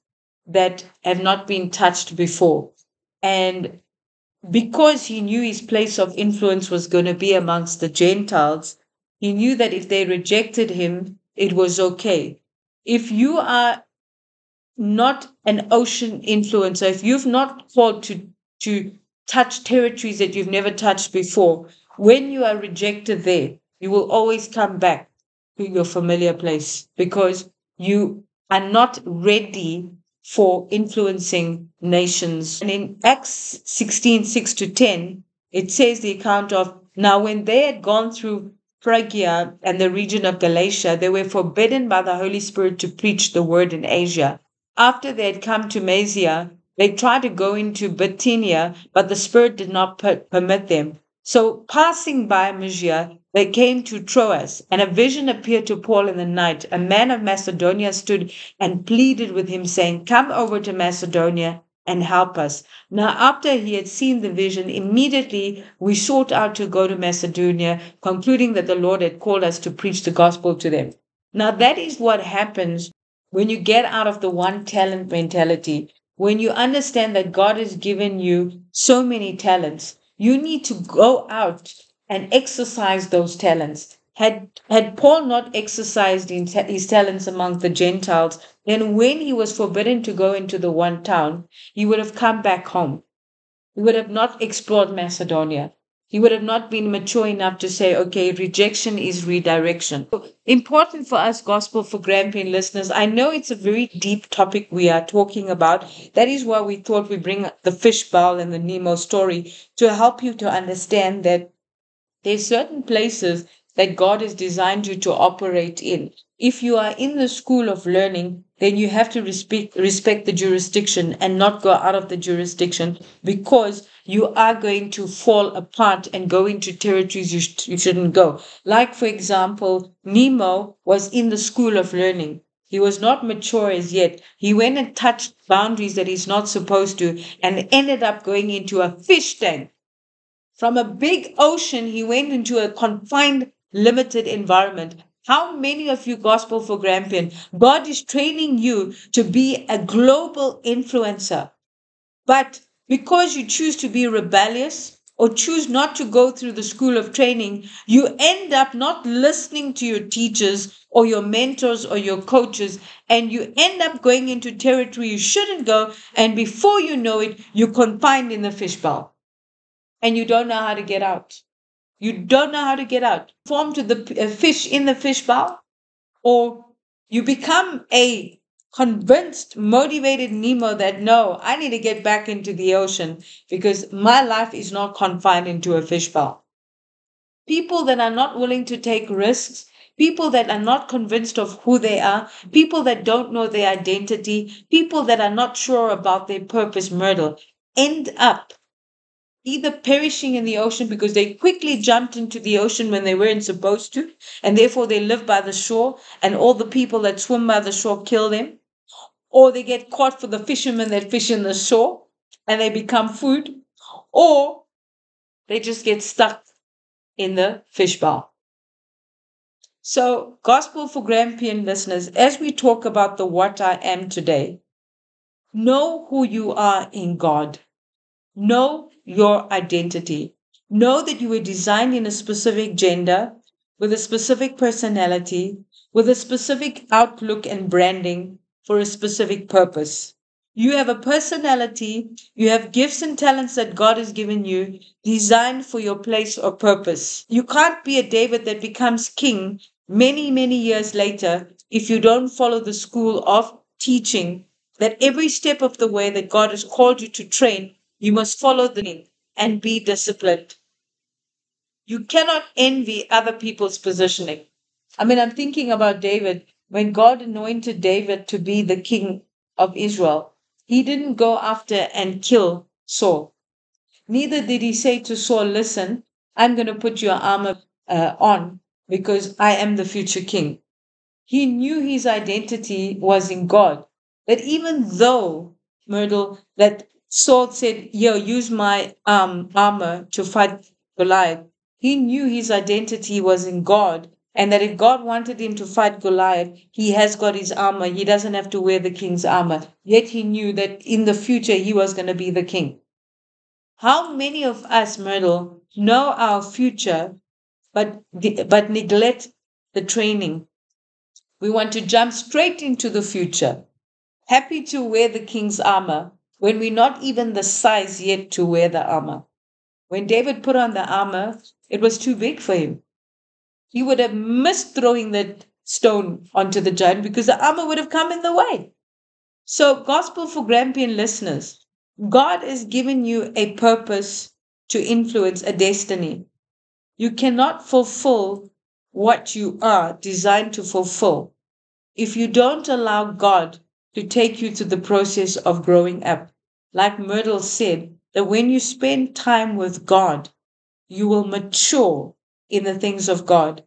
that have not been touched before. And because he knew his place of influence was going to be amongst the Gentiles, he knew that if they rejected him, it was okay. If you are not an ocean influencer, if you've not called to, to touch territories that you've never touched before, when you are rejected there, you will always come back to your familiar place because you are not ready for influencing nations. And in Acts 16 6 to 10, it says the account of now when they had gone through Phrygia and the region of Galatia, they were forbidden by the Holy Spirit to preach the word in Asia. After they had come to Mysia, they tried to go into Bithynia, but the Spirit did not per- permit them. So, passing by Mysia, they came to Troas, and a vision appeared to Paul in the night. A man of Macedonia stood and pleaded with him, saying, Come over to Macedonia and help us. Now, after he had seen the vision, immediately we sought out to go to Macedonia, concluding that the Lord had called us to preach the gospel to them. Now, that is what happens when you get out of the one talent mentality. When you understand that God has given you so many talents, you need to go out and exercise those talents. Had, had Paul not exercised his talents among the Gentiles, then when he was forbidden to go into the one town, he would have come back home. He would have not explored Macedonia. He would have not been mature enough to say, okay, rejection is redirection. Important for us, Gospel for Grampian listeners. I know it's a very deep topic we are talking about. That is why we thought we bring the fish bowl and the Nemo story to help you to understand that there's certain places that God has designed you to operate in. If you are in the school of learning, then you have to respect, respect the jurisdiction and not go out of the jurisdiction because you are going to fall apart and go into territories you, sh- you shouldn't go. Like, for example, Nemo was in the school of learning. He was not mature as yet. He went and touched boundaries that he's not supposed to and ended up going into a fish tank. From a big ocean, he went into a confined, limited environment. How many of you, Gospel for Grampian, God is training you to be a global influencer. But because you choose to be rebellious or choose not to go through the school of training, you end up not listening to your teachers or your mentors or your coaches, and you end up going into territory you shouldn't go. And before you know it, you're confined in the fishbowl and you don't know how to get out. You don't know how to get out. Form to the fish in the fish bowl, or you become a convinced, motivated Nemo that no, I need to get back into the ocean because my life is not confined into a fish bowl. people that are not willing to take risks, people that are not convinced of who they are, people that don't know their identity, people that are not sure about their purpose, Myrtle, end up either perishing in the ocean because they quickly jumped into the ocean when they weren't supposed to, and therefore they live by the shore, and all the people that swim by the shore kill them, or they get caught for the fishermen that fish in the shore and they become food, or they just get stuck in the fish bowl. So, Gospel for Grampian listeners, as we talk about the what I am today, know who you are in God. Know your identity. Know that you were designed in a specific gender, with a specific personality, with a specific outlook and branding for a specific purpose. You have a personality, you have gifts and talents that God has given you, designed for your place or purpose. You can't be a David that becomes king many, many years later if you don't follow the school of teaching that every step of the way that God has called you to train you must follow the name and be disciplined. You cannot envy other people's positioning. I mean, I'm thinking about David. When God anointed David to be the king of Israel, he didn't go after and kill Saul. Neither did he say to Saul, Listen, I'm going to put your armor uh, on because I am the future king. He knew his identity was in God. That even though, Myrtle, that Saul said, Yo, use my um, armor to fight Goliath. He knew his identity was in God and that if God wanted him to fight Goliath, he has got his armor. He doesn't have to wear the king's armor. Yet he knew that in the future he was going to be the king. How many of us, Myrtle, know our future but, but neglect the training? We want to jump straight into the future, happy to wear the king's armor, when we're not even the size yet to wear the armor. When David put on the armor, it was too big for him. He would have missed throwing that stone onto the giant because the armor would have come in the way. So, gospel for Grampian listeners, God has given you a purpose to influence a destiny. You cannot fulfill what you are designed to fulfill if you don't allow God to take you through the process of growing up. Like Myrtle said, that when you spend time with God, you will mature in the things of God.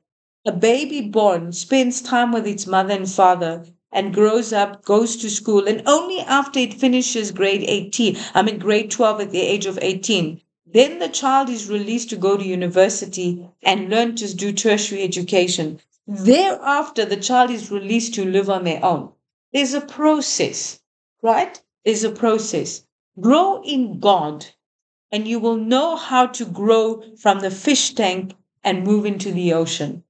A baby born spends time with its mother and father and grows up, goes to school, and only after it finishes grade 18, I mean grade 12 at the age of 18, then the child is released to go to university and learn to do tertiary education. Thereafter, the child is released to live on their own. There's a process, right? There's a process. Grow in God, and you will know how to grow from the fish tank and move into the ocean.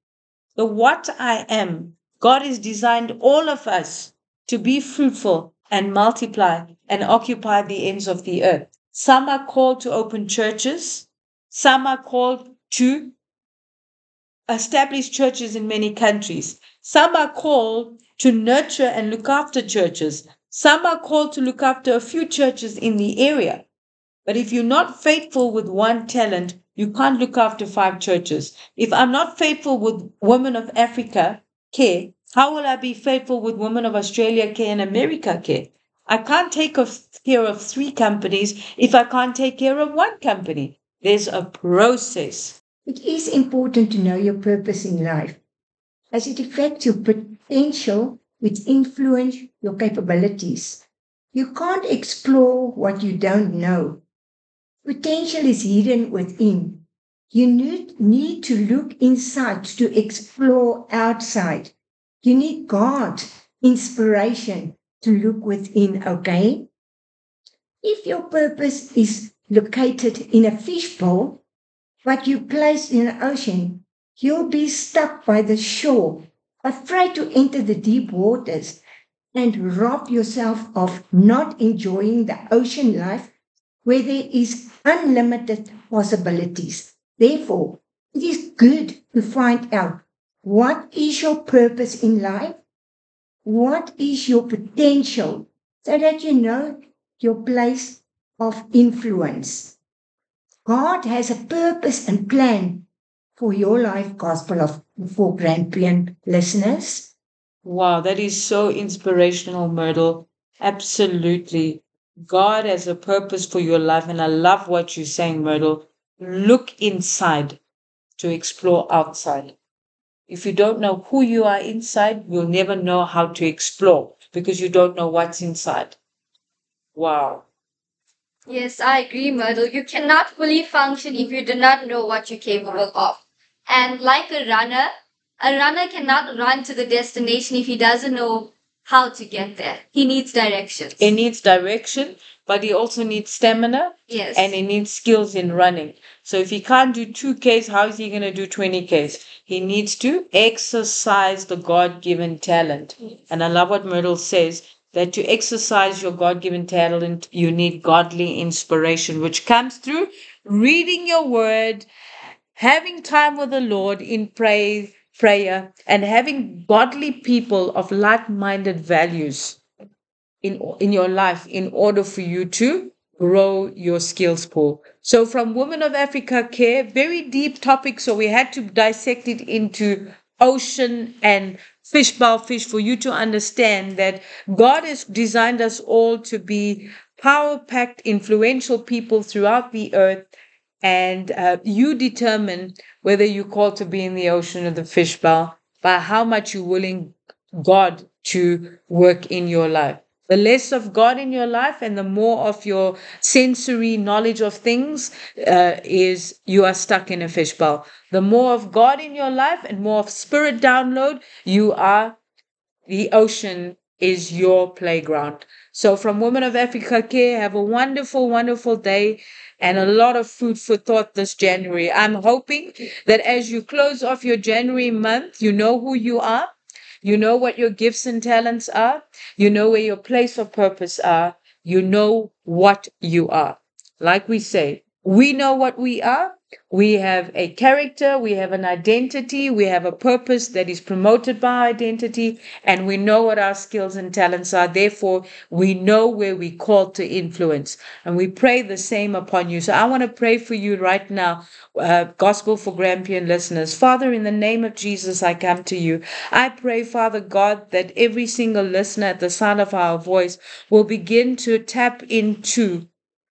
The what I am, God has designed all of us to be fruitful and multiply and occupy the ends of the earth. Some are called to open churches, some are called to establish churches in many countries, some are called to nurture and look after churches. Some are called to look after a few churches in the area. But if you're not faithful with one talent, you can't look after five churches. If I'm not faithful with Women of Africa care, how will I be faithful with Women of Australia care and America care? I can't take care of three companies if I can't take care of one company. There's a process. It is important to know your purpose in life as it affects your potential which influence your capabilities. You can't explore what you don't know. Potential is hidden within. You need, need to look inside to explore outside. You need God, inspiration to look within, okay? If your purpose is located in a fishbowl, but you placed in the ocean, you'll be stuck by the shore afraid to enter the deep waters and rob yourself of not enjoying the ocean life where there is unlimited possibilities. Therefore, it is good to find out what is your purpose in life, what is your potential, so that you know your place of influence. God has a purpose and plan for your life gospel of for Grampian listeners? Wow, that is so inspirational, Myrtle. Absolutely. God has a purpose for your life, and I love what you're saying, Myrtle. Look inside to explore outside. If you don't know who you are inside, you'll never know how to explore because you don't know what's inside. Wow. Yes, I agree, Myrtle. You cannot fully function if you do not know what you're capable of. And like a runner, a runner cannot run to the destination if he doesn't know how to get there. He needs directions. He needs direction, but he also needs stamina yes. and he needs skills in running. So if he can't do 2Ks, how is he going to do 20Ks? He needs to exercise the God given talent. And I love what Myrtle says that to exercise your God given talent, you need godly inspiration, which comes through reading your word, having time with the Lord in prayer, prayer and having godly people of like-minded values in, in your life in order for you to grow your skills pool. So from Women of Africa Care, very deep topic. So we had to dissect it into ocean and fishbowl fish for you to understand that God has designed us all to be power packed, influential people throughout the earth. And uh, you determine whether you call to be in the ocean or the fishbowl by how much you're willing God to work in your life. The less of God in your life and the more of your sensory knowledge of things uh, is you are stuck in a fishbowl. The more of God in your life and more of spirit download, you are the ocean is your playground. So from Women of Africa Care, have a wonderful, wonderful day and a lot of food for thought this January. I'm hoping that as you close off your January month, you know who you are you know what your gifts and talents are. You know where your place of purpose are. You know what you are. Like we say, we know what we are. We have a character, we have an identity, we have a purpose that is promoted by identity, and we know what our skills and talents are. Therefore, we know where we called to influence. And we pray the same upon you. So I want to pray for you right now, uh, Gospel for Grampian listeners. Father, in the name of Jesus, I come to you. I pray, Father God, that every single listener at the sound of our voice will begin to tap into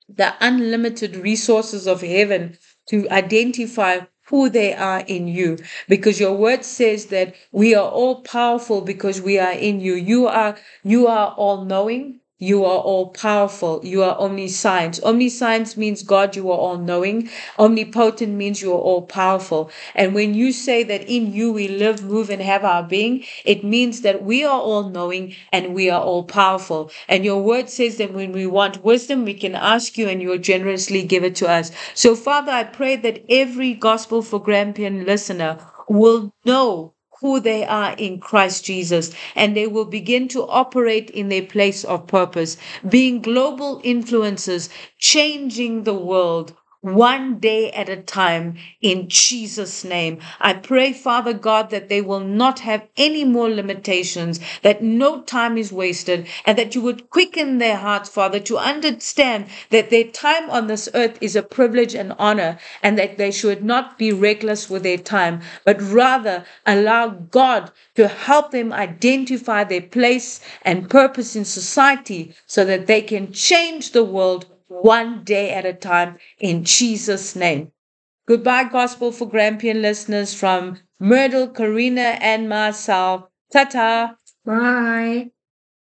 the unlimited resources of heaven to identify who they are in you. Because your word says that we are all powerful because we are in you. You are you are all knowing you are all powerful. You are omniscience. Omniscience means God, you are all knowing. Omnipotent means you are all powerful. And when you say that in you we live, move, and have our being, it means that we are all knowing and we are all powerful. And your word says that when we want wisdom, we can ask you and you'll generously give it to us. So, Father, I pray that every Gospel for Grampian listener will know who they are in Christ Jesus, and they will begin to operate in their place of purpose, being global influencers, changing the world one day at a time in Jesus' name. I pray, Father God, that they will not have any more limitations, that no time is wasted, and that you would quicken their hearts, Father, to understand that their time on this earth is a privilege and honor, and that they should not be reckless with their time, but rather allow God to help them identify their place and purpose in society so that they can change the world one day at a time in Jesus' name. Goodbye, Gospel for Grampian listeners from Myrtle, Karina, and myself. Ta ta. Bye.